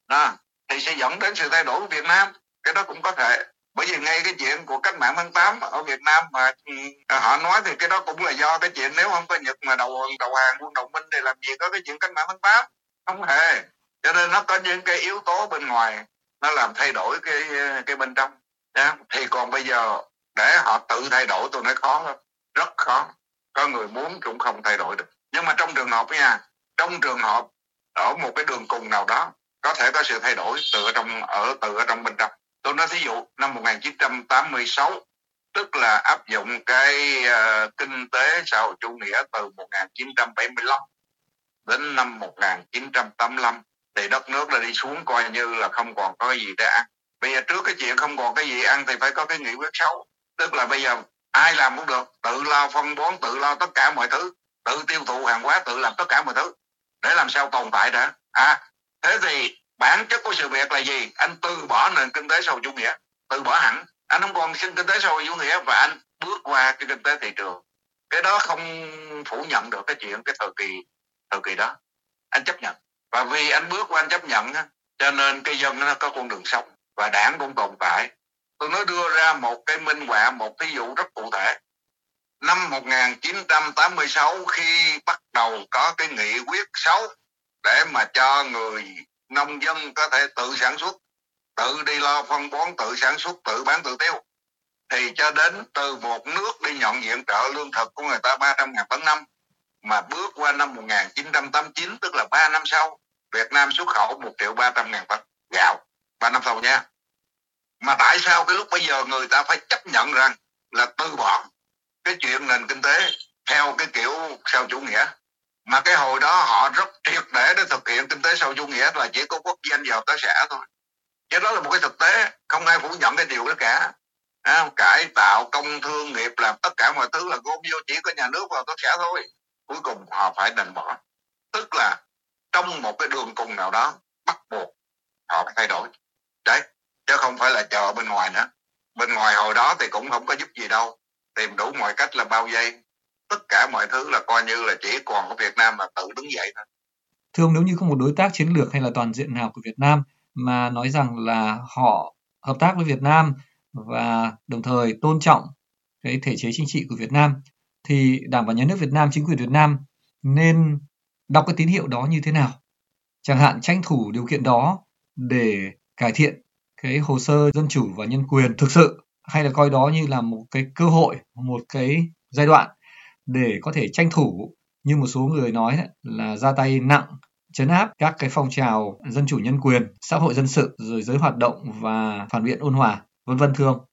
à, thì sẽ dẫn đến sự thay đổi của Việt Nam cái đó cũng có thể bởi vì ngay cái chuyện của cách mạng tháng 8 ở Việt Nam mà ừ, họ nói thì cái đó cũng là do cái chuyện nếu không có Nhật mà đầu đầu hàng quân đồng minh thì làm gì có cái chuyện cách mạng tháng 8 không hề. Cho nên nó có những cái yếu tố bên ngoài, nó làm thay đổi cái cái bên trong. Yeah. thì còn bây giờ, để họ tự thay đổi tôi nói khó lắm, rất khó. Có người muốn cũng không thay đổi được. Nhưng mà trong trường hợp nha, trong trường hợp ở một cái đường cùng nào đó, có thể có sự thay đổi từ ở trong, ở, từ ở trong bên trong tôi nói thí dụ năm 1986 tức là áp dụng cái uh, kinh tế xã hội chủ nghĩa từ 1975 đến năm 1985 thì đất nước đã đi xuống coi như là không còn có gì để ăn. Bây giờ trước cái chuyện không còn cái gì ăn thì phải có cái nghị quyết xấu. Tức là bây giờ ai làm cũng được tự lo phân bón tự lo tất cả mọi thứ tự tiêu thụ hàng hóa tự làm tất cả mọi thứ. Để làm sao tồn tại đã? À thế thì bản chất của sự việc là gì? Anh từ bỏ nền kinh tế xã hội chủ nghĩa, từ bỏ hẳn. Anh không còn kinh tế xã hội chủ nghĩa và anh bước qua cái kinh tế thị trường. Cái đó không phủ nhận được cái chuyện cái thời kỳ thời kỳ đó. Anh chấp nhận. Và vì anh bước qua anh chấp nhận cho nên cái dân nó có con đường sống và đảng cũng tồn tại. Tôi nói đưa ra một cái minh họa, một ví dụ rất cụ thể. Năm 1986 khi bắt đầu có cái nghị quyết 6 để mà cho người nông dân có thể tự sản xuất, tự đi lo phân bón, tự sản xuất, tự bán, tự tiêu. Thì cho đến từ một nước đi nhận viện trợ lương thực của người ta 300 ngàn tấn năm, mà bước qua năm 1989 tức là 3 năm sau, Việt Nam xuất khẩu 1 triệu 300 ngàn tấn. Gạo 3 năm sau nha. Mà tại sao cái lúc bây giờ người ta phải chấp nhận rằng là từ bỏ cái chuyện nền kinh tế theo cái kiểu sao chủ nghĩa? Mà cái hồi đó họ rất triệt để sau chủ nghĩa là chỉ có quốc dân vào tới xã thôi. Chứ đó là một cái thực tế không ai phủ nhận cái điều đó cả. À, cải tạo công thương nghiệp làm tất cả mọi thứ là gom vô chỉ có nhà nước vào tất cả thôi. Cuối cùng họ phải đền bỏ. Tức là trong một cái đường cùng nào đó bắt buộc họ phải thay đổi. Đấy chứ không phải là chờ bên ngoài nữa. Bên ngoài hồi đó thì cũng không có giúp gì đâu. Tìm đủ mọi cách là bao vây. Tất cả mọi thứ là coi như là chỉ còn ở Việt Nam là tự đứng dậy thôi thưa ông nếu như không một đối tác chiến lược hay là toàn diện nào của Việt Nam mà nói rằng là họ hợp tác với Việt Nam và đồng thời tôn trọng cái thể chế chính trị của Việt Nam thì Đảng và Nhà nước Việt Nam, chính quyền Việt Nam nên đọc cái tín hiệu đó như thế nào? Chẳng hạn tranh thủ điều kiện đó để cải thiện cái hồ sơ dân chủ và nhân quyền thực sự hay là coi đó như là một cái cơ hội, một cái giai đoạn để có thể tranh thủ như một số người nói là ra tay nặng chấn áp các cái phong trào dân chủ nhân quyền, xã hội dân sự rồi giới hoạt động và phản biện ôn hòa, vân vân thương.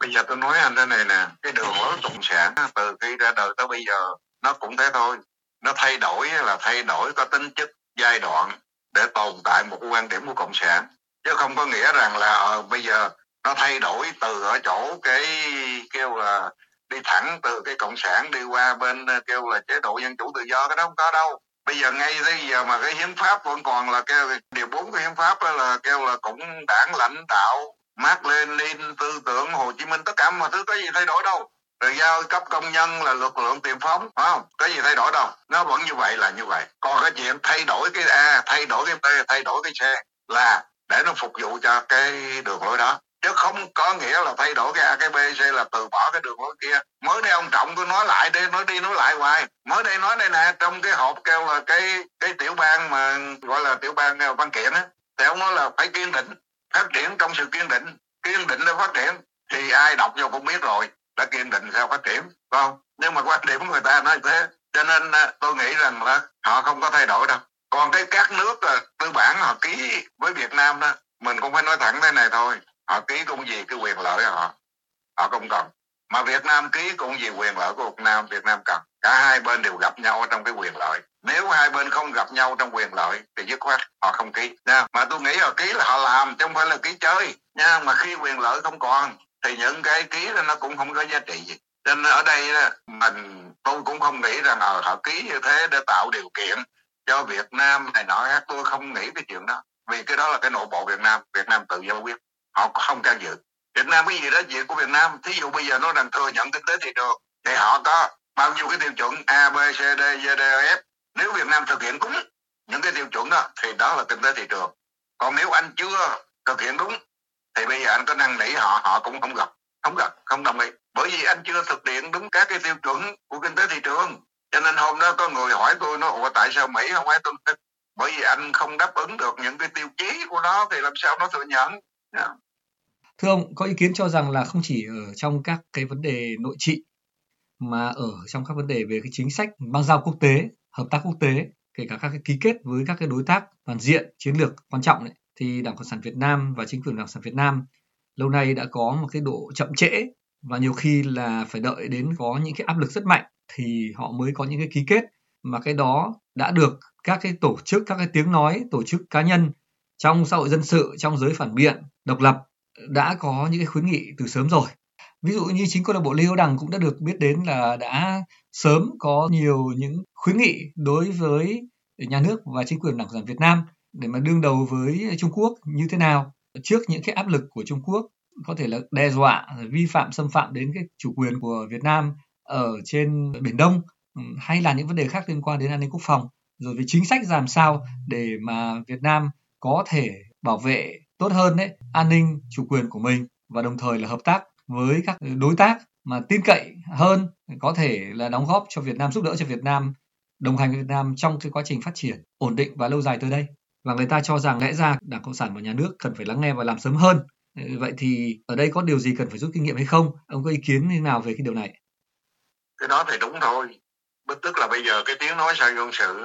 Bây giờ tôi nói anh thế này nè, cái đường lối cộng sản từ khi ra đời tới bây giờ nó cũng thế thôi. Nó thay đổi là thay đổi có tính chất giai đoạn để tồn tại một quan điểm của cộng sản chứ không có nghĩa rằng là à, bây giờ nó thay đổi từ ở chỗ cái kêu là đi thẳng từ cái cộng sản đi qua bên ờ, kêu là chế độ dân chủ tự do, cái đó không có đâu. Bây giờ ngay tới giờ mà cái hiến pháp vẫn còn là kêu điều bốn cái hiến pháp là kêu là cũng đảng lãnh đạo mát lên lên tư tưởng, Hồ Chí Minh, tất cả mọi thứ có gì thay đổi đâu. Rồi giao cấp công nhân là lực lượng tiền phóng, phải không? Có gì thay đổi đâu. Nó vẫn như vậy là như vậy. Còn cái chuyện thay đổi cái a, thay đổi cái b, thay đổi cái c là để nó phục vụ cho cái đường lối đó chứ không có nghĩa là thay đổi cái A, cái B, C là từ bỏ cái đường lối kia. Mới đây ông trọng tôi nói lại đi, nói đi nói lại hoài. Mới đây nói đây nè, trong cái hộp kêu là cái cái tiểu bang mà gọi là tiểu bang ờ, văn kiện á, thì ông nói là phải kiên định, phát triển trong sự kiên định. Kiên định để phát triển thì ai đọc vô cũng biết rồi, đã kiên định sao phát triển không? Nhưng mà quan điểm của người ta nói thế, cho nên ờ, tôi nghĩ rằng là họ không có thay đổi đâu. Còn cái các nước ờ, tư bản họ ký với Việt Nam đó, mình cũng phải nói thẳng thế này thôi họ ký cũng gì cái quyền lợi của họ. Họ không cần. Mà Việt Nam ký cũng gì quyền lợi của Việt Nam Việt Nam cần. Cả hai bên đều gặp nhau trong cái quyền lợi. Nếu hai bên không gặp nhau trong quyền lợi thì dứt khoát họ không ký. Nha mà tôi nghĩ họ ký là họ làm chứ không phải là ký chơi. Nha mà khi quyền lợi không còn thì những cái ký đó nó cũng không có giá trị gì. Nên ở đây mình tôi cũng không nghĩ rằng ờ, họ ký như thế để tạo điều kiện cho Việt Nam này nọ. Tôi không nghĩ cái chuyện đó. Vì cái đó là cái nội bộ Việt Nam. Việt Nam tự giải quyết họ không can dự. Việt Nam cái gì đó việc của Việt Nam, thí dụ bây giờ nó đang thừa nhận kinh tế thị trường thì họ có bao nhiêu cái tiêu chuẩn A, B, C, D, G, D E F. Nếu Việt Nam thực hiện đúng những cái tiêu chuẩn đó, thì đó là kinh tế thị trường còn nếu anh chưa thực hiện đúng, thì bây giờ anh có năn nỉ họ họ cũng không gặp. Không gặp, không đồng ý. Bởi vì anh chưa thực hiện đúng các cái tiêu chuẩn của kinh tế thị trường. Cho nên hôm đó có người hỏi tôi, nó, ủa, tại sao mỹ không phải tôi bởi vì anh không đáp ứng được những cái tiêu chí của nó, thì làm sao nó thừa nhận? Yeah thưa ông có ý kiến cho rằng là không chỉ ở trong các cái vấn đề nội trị mà ở trong các vấn đề về cái chính sách băng giao quốc tế hợp tác quốc tế kể cả các cái ký kết với các cái đối tác toàn diện chiến lược quan trọng ấy, thì đảng cộng sản việt nam và chính quyền đảng cộng sản việt nam lâu nay đã có một cái độ chậm trễ và nhiều khi là phải đợi đến có những cái áp lực rất mạnh thì họ mới có những cái ký kết. Mà cái đó đã được các cái tổ chức các cái tiếng nói tổ chức cá nhân trong xã hội dân sự trong giới phản biện độc lập đã có những cái khuyến nghị từ sớm rồi. Ví dụ như chính câu lạc bộ Lê Hữu Đằng cũng đã được biết đến là đã sớm có nhiều những khuyến nghị đối với nhà nước và chính quyền đảng cộng sản Việt Nam để mà đương đầu với Trung Quốc như thế nào, trước những cái áp lực của Trung Quốc, có thể là đe dọa, vi phạm, xâm phạm đến cái chủ quyền của Việt Nam ở trên biển Đông ừ, hay là những vấn đề khác liên quan đến an ninh quốc phòng, rồi về chính sách làm sao để mà Việt Nam có thể bảo vệ tốt hơn đấy, an ninh, chủ quyền của mình và đồng thời là hợp tác với các đối tác mà tin cậy hơn, có thể là đóng góp cho Việt Nam, giúp đỡ cho Việt Nam, đồng hành với Việt Nam trong cái quá trình phát triển ổn định và lâu dài tới đây. Và người ta cho rằng lẽ ra đảng cộng sản và nhà nước cần phải lắng nghe và làm sớm hơn. Ờ, vậy thì ở đây có điều gì cần phải rút kinh nghiệm hay không? Ông có ý kiến như nào về cái điều này? Cái đó thì đúng thôi. Tức là bây giờ cái tiếng nói sai dân sự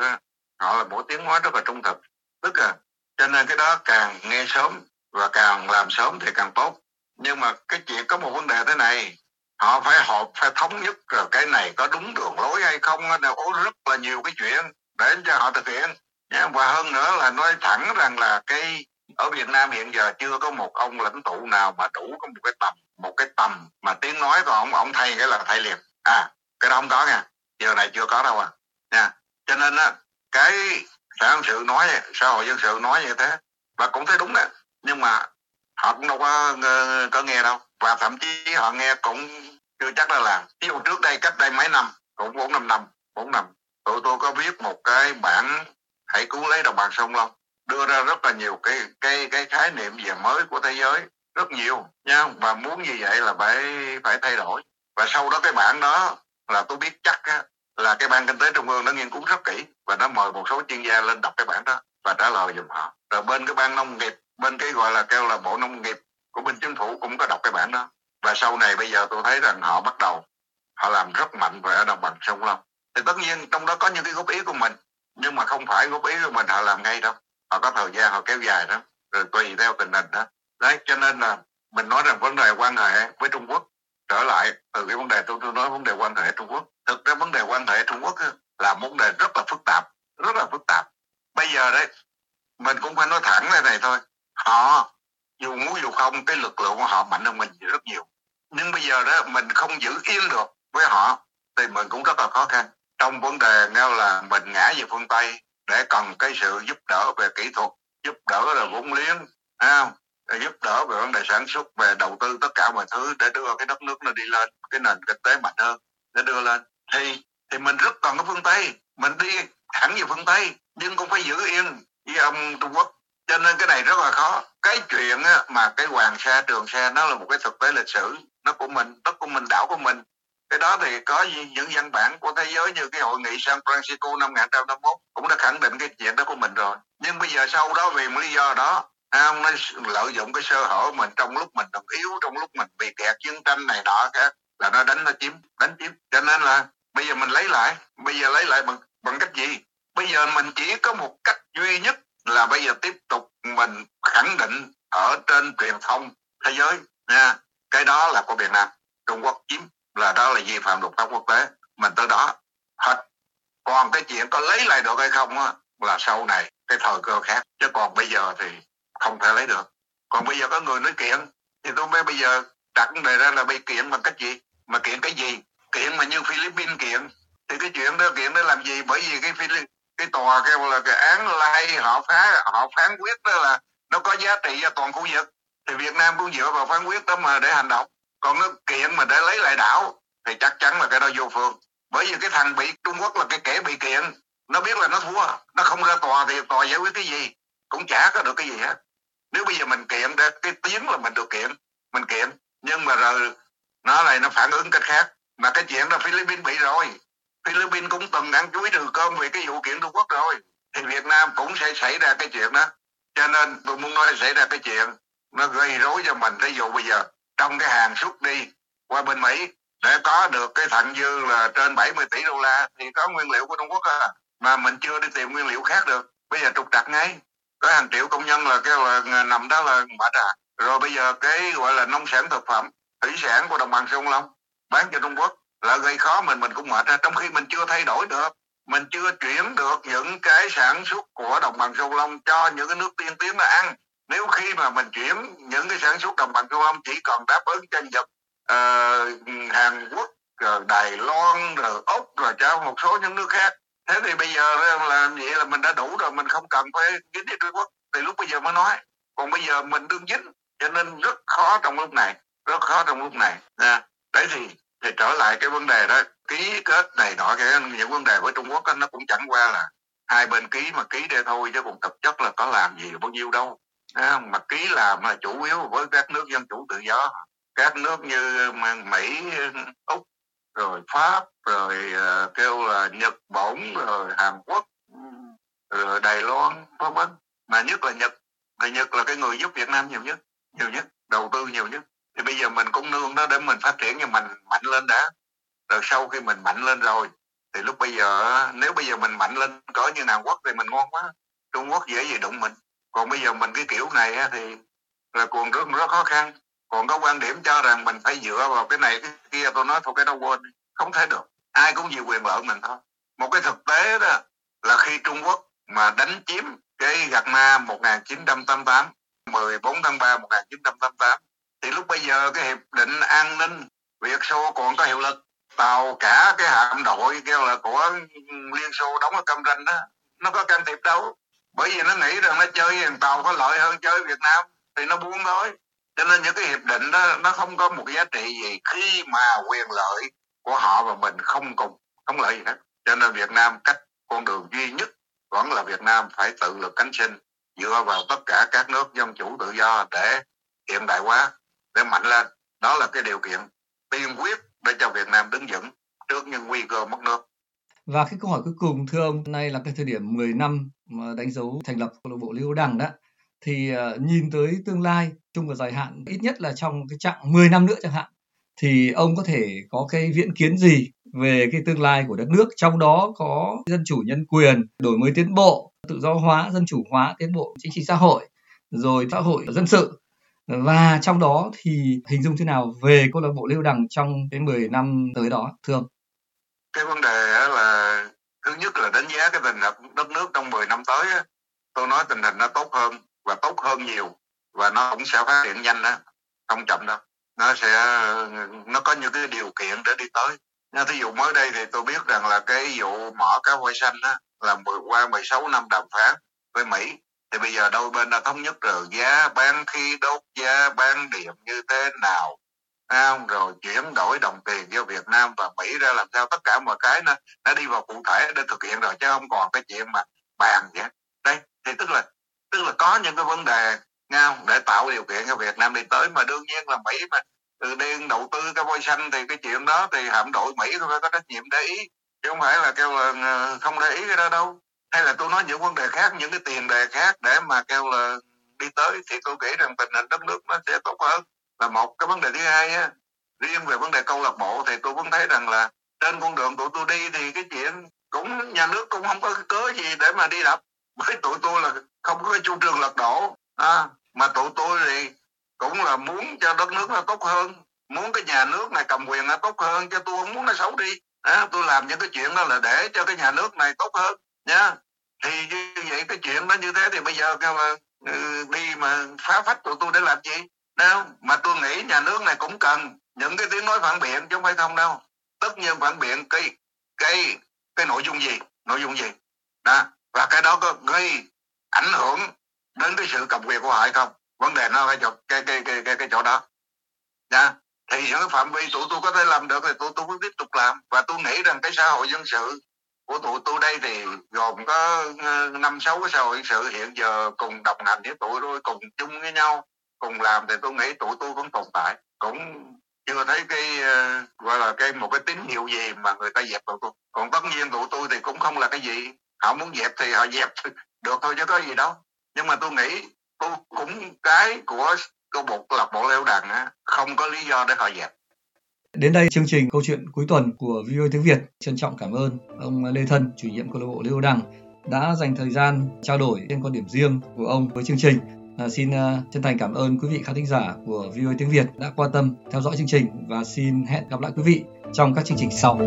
họ là một tiếng nói rất là trung thực. Tức là cho nên cái đó càng nghe sớm và càng làm sớm thì càng tốt. Nhưng mà cái chuyện có một vấn đề thế này, họ phải họp, phải thống nhất rồi cái này có đúng đường lối hay không nó có rất là nhiều cái chuyện để cho họ thực hiện. Dạ, và hơn nữa là nói thẳng rằng là cái, ở Việt Nam hiện giờ chưa có một ông lãnh tụ nào mà đủ có một cái tầm, một cái tầm mà tiếng nói của ông ông thay, cái là thay liền. À cái đó không có nha. Giờ này chưa có đâu à. Nha. Cho nên á, cái xã hội sự nói xã hội dân sự nói như thế. Và cũng thấy đúng đấy nhưng mà họ cũng đâu có có nghe đâu. Và thậm chí họ nghe cũng chưa chắc là làm. Ví dụ trước đây cách đây mấy năm cũng bốn năm năm bốn năm tụi tôi có viết một cái bản hãy cứu lấy đồng bằng sông long. Đưa ra rất là nhiều cái cái cái khái niệm về mới của thế giới. Rất nhiều nha và muốn như vậy là phải phải thay đổi. Và sau đó cái bản đó là tôi biết chắc á, là cái ban kinh tế trung ương nó nghiên cứu rất kỹ và nó mời một số chuyên gia lên đọc cái bản đó và trả lời giùm họ. Rồi bên cái ban nông nghiệp, bên cái gọi là kêu là bộ nông nghiệp của bên chính phủ cũng có đọc cái bản đó. Và sau này bây giờ tôi thấy rằng họ bắt đầu, họ làm rất mạnh về ở đồng bằng sông long. Thì tất nhiên trong đó có những cái góp ý của mình, nhưng mà không phải góp ý của mình họ làm ngay đâu. Họ có thời gian, họ kéo dài đó. Rồi tùy theo tình hình đó. Đấy, cho nên là mình nói rằng vấn đề quan hệ với Trung Quốc trở lại từ cái vấn đề tôi, tôi nói vấn đề quan hệ Trung Quốc. Thực ra vấn đề quan hệ Trung Quốc là vấn đề rất là phức tạp rất là phức tạp. Bây giờ đấy mình cũng phải nói thẳng đây này thôi. Họ dù muốn dù không cái lực lượng của họ mạnh hơn mình rất nhiều. Nhưng bây giờ đó mình không giữ yên được với họ thì mình cũng rất là khó khăn. Trong vấn đề nghe là mình ngã về phương tây để cần cái sự giúp đỡ về kỹ thuật giúp đỡ là vốn liếng à, giúp đỡ về vấn đề sản xuất về đầu tư tất cả mọi thứ để đưa cái đất nước nó đi lên cái nền kinh tế mạnh hơn để đưa lên. Thì thì mình rất cần cái phương tây. Mình đi thẳng về phương tây nhưng cũng phải giữ yên với ông trung quốc. Cho nên cái này rất là khó. Cái chuyện á, mà cái hoàng sa trường sa nó là một cái thực tế lịch sử nó của mình đất của mình đảo của mình. Cái đó thì có những văn bản của thế giới như cái hội nghị San Francisco năm 1951 cũng đã khẳng định cái chuyện đó của mình rồi. Nhưng bây giờ sau đó vì một lý do đó à, nó lợi dụng cái sơ hở mình trong lúc mình còn yếu trong lúc mình bị kẹt chiến tranh này nọ cả là nó đánh nó chiếm đánh chiếm cho nên là bây giờ mình lấy lại bây giờ lấy lại bằng bằng cách gì? Bây giờ mình chỉ có một cách duy nhất là bây giờ tiếp tục mình khẳng định ở trên truyền thông thế giới nha. Cái đó là của Việt Nam. Trung Quốc chiếm là đó là vi phạm luật pháp quốc tế. Mình tới đó hết. Còn cái chuyện có lấy lại được hay không á là sau này cái thời cơ khác. Chứ còn bây giờ thì không thể lấy được. Còn bây giờ có người nói kiện, thì tôi mới bây giờ đặt vấn đề ra là bị kiện bằng cách gì? Mà kiện cái gì? Kiện mà như Philippines kiện. Thì cái chuyện đó kiện đó làm gì? Bởi vì cái Philippines cái tòa kêu là cái án lai họ phá, họ phán quyết đó là nó có giá trị cho toàn khu vực. Thì Việt Nam cũng dựa vào phán quyết đó mà để hành động. Còn nó kiện mà để lấy lại đảo, thì chắc chắn là cái đó vô phương. Bởi vì cái thằng bị, Trung Quốc là cái kẻ bị kiện, nó biết là nó thua. Nó không ra tòa thì tòa giải quyết cái gì? Cũng chả có được cái gì hết nếu bây giờ mình kiện ra cái tiếng là mình được kiện mình kiện nhưng mà rồi, nó này nó phản ứng cách khác. Mà cái chuyện là Philippines bị rồi. Philippines cũng từng ăn chuối trừ cơm vì cái vụ kiện Trung Quốc rồi. Thì Việt Nam cũng sẽ xảy ra cái chuyện đó. Cho nên tôi muốn nói xảy ra cái chuyện nó gây rối cho mình. Ví dụ bây giờ, trong cái hàng xuất đi qua bên Mỹ, để có được cái thặng dư là trên 70 tỷ đô la, thì có nguyên liệu của Trung Quốc à. Mà mình chưa đi tìm nguyên liệu khác được. Bây giờ trục trặc ngay có hàng triệu công nhân là cái là nằm đó là bả trà. Rồi bây giờ cái gọi là nông sản thực phẩm thủy sản của đồng bằng sông Long bán cho Trung Quốc là gây khó mình mình cũng mệt. Ra trong khi mình chưa thay đổi được mình chưa chuyển được những cái sản xuất của đồng bằng sông Long cho những cái nước tiên tiến nó ăn. Nếu khi mà mình chuyển những cái sản xuất đồng bằng sông Long chỉ còn đáp ứng cho Nhật uh, Hàn Quốc rồi Đài Loan rồi Úc rồi cho một số những nước khác thế thì bây giờ là vậy là mình đã đủ rồi mình không cần phải dính đi Trung Quốc. Thì lúc bây giờ mới nói. Còn bây giờ mình đương dính cho nên rất khó trong lúc này rất khó trong lúc này. Nha. Đấy thì thì trở lại cái vấn đề đó. Ký kết này nọ cái những vấn đề với Trung Quốc đó, nó cũng chẳng qua là hai bên ký mà ký để thôi chứ còn thực chất là có làm gì bao nhiêu đâu. À, mà ký làm là chủ yếu với các nước dân chủ tự do. Các nước như Mỹ Úc rồi Pháp rồi uh, kêu là Nhật Bản rồi Hàn Quốc rồi Đài Loan vân vân. Mà nhất là nhật người nhật là cái người giúp việt nam nhiều nhất nhiều nhất đầu tư nhiều nhất. Thì bây giờ mình cũng nương đó để mình phát triển cho mình mạnh lên đã. Rồi sau khi mình mạnh lên rồi thì lúc bây giờ nếu bây giờ mình mạnh lên cỡ như Hàn Quốc thì mình ngon quá Trung Quốc dễ gì đụng mình. Còn bây giờ mình cái kiểu này thì là còn rất rất khó khăn còn có quan điểm cho rằng mình phải dựa vào cái này, cái kia, tôi nói thôi, cái đó quên không thể được. Ai cũng vì quyền lợi mình thôi. Một cái thực tế đó là khi Trung Quốc mà đánh chiếm cái gạt ma 1988 14 tháng 3 1988 thì lúc bây giờ cái hiệp định an ninh Việt Xô còn có hiệu lực. Tàu cả cái hạm đội kêu là của Liên Xô đóng ở Cam Ranh đó, nó có can thiệp đâu. Bởi vì nó nghĩ rằng nó chơi tàu có lợi hơn chơi Việt Nam, thì nó buông thôi cho nên những cái hiệp định đó, nó không có một giá trị gì khi mà quyền lợi của họ và mình không cùng, không lợi gì hết. Cho nên Việt Nam cách con đường duy nhất vẫn là Việt Nam phải tự lực cánh sinh, dựa vào tất cả các nước dân chủ tự do để hiện đại hóa, để mạnh lên. Đó là cái điều kiện tiên quyết để cho Việt Nam đứng vững trước những nguy cơ mất nước. Và cái câu hỏi cuối cùng, thưa ông, nay là cái thời điểm 10 năm mà đánh dấu thành lập câu lạc bộ Liêu Đằng đó, thì ờ, nhìn tới tương lai chung và dài hạn, ít nhất là trong cái chặng 10 năm nữa chẳng hạn, thì ông có thể có cái viễn kiến gì về cái tương lai của đất nước? Trong đó có dân chủ nhân quyền, đổi mới tiến bộ, tự do hóa, dân chủ hóa tiến bộ chính trị xã hội, rồi xã hội dân sự. Và trong đó thì hình dung thế nào về câu lạc bộ Lưu Đằng trong cái 10 năm tới đó, thưa ông? Cái vấn đề là thứ nhất là đánh giá cái tình hình đất nước trong 10 năm tới tôi nói tình hình nó tốt hơn và tốt hơn nhiều và nó cũng sẽ phát triển nhanh đó. Không chậm đâu. Nó sẽ nó có những cái điều kiện để đi tới. Nha, thí dụ mới đây thì tôi biết rằng là cái vụ mở cá voi xanh đó là qua 16 năm đàm phán với Mỹ. Thì bây giờ đôi bên đã thống nhất rồi giá bán khí đốt giá bán điện như thế nào không? rồi chuyển đổi đồng tiền giữa Việt Nam và Mỹ ra làm sao tất cả mọi cái nó đã đi vào cụ thể để thực hiện rồi chứ không còn cái chuyện mà bàn vậy. Đây thì tức là tức là có những cái vấn đề không? để tạo điều kiện cho Việt Nam đi tới. Mà đương nhiên là Mỹ mà từ điên đầu tư cái voi xanh thì cái chuyện đó thì hạm đội Mỹ phải có trách nhiệm để ý. Chứ không phải là kêu là ờ, không để ý cái đó đâu. Hay là tôi nói những vấn đề khác những cái tiền đề khác để mà kêu là đi tới. Thì tôi nghĩ rằng tình hình đất nước nó sẽ tốt hơn. Là một cái vấn đề thứ hai á riêng về vấn đề câu lạc bộ thì tôi vẫn thấy rằng là trên con đường tụi tôi đi thì cái chuyện cũng nhà nước cũng không có cái cớ gì để mà đi đập. <laughs> Với tụi tôi là không có cái chủ trương lật đổ. À, mà tụi tôi thì cũng là muốn cho đất nước nó tốt hơn muốn cái nhà nước này cầm quyền nó tốt hơn cho tôi không muốn nó xấu đi. À, tôi làm những cái chuyện đó là để cho cái nhà nước này tốt hơn nha thì như vậy cái chuyện đó như thế thì bây giờ mà ừ, đi mà phá phách tụi tôi để làm gì? Đâu mà tôi nghĩ nhà nước này cũng cần những cái tiếng nói phản biện chứ không phải không đâu. Tất nhiên phản biện cái cái cái nội dung gì? Nội dung gì? Đó và cái đó có gây ảnh hưởng đến cái sự cầm quyền của họ hay không? Vấn đề nó cái chỗ cái cái cái cái, cái chỗ đó. Nha. Thì những phạm vi tụi tôi có thể làm được thì tụi tôi vẫn tiếp tục làm. Và tôi nghĩ rằng cái xã hội dân sự của tụi tôi đây thì gồm có ờ, năm sáu cái xã hội dân sự hiện giờ cùng đồng hành với tụi tôi cùng chung với nhau cùng làm thì tôi nghĩ tụi tôi vẫn tồn tại. Cũng chưa thấy cái uh, gọi là cái một cái tín hiệu gì mà người ta dẹp tụi tôi còn tất nhiên tụi tôi thì cũng không là cái gì. Họ muốn dẹp thì họ dẹp <laughs> được thôi chứ có gì đâu nhưng mà tôi nghĩ tôi cũng cái của câu bộ lạc bộ leo đằng á không có lý do để họ dẹp Đến đây chương trình câu chuyện cuối tuần của VOA tiếng Việt trân trọng cảm ơn ông Lê Thân, chủ nhiệm câu lạc bộ leo Đằng đã dành thời gian trao đổi trên quan điểm riêng của ông với chương trình. À, xin uh, chân thành cảm ơn quý vị khán thính giả của VOA tiếng Việt đã quan tâm theo dõi chương trình và xin hẹn gặp lại quý vị trong các chương trình sau.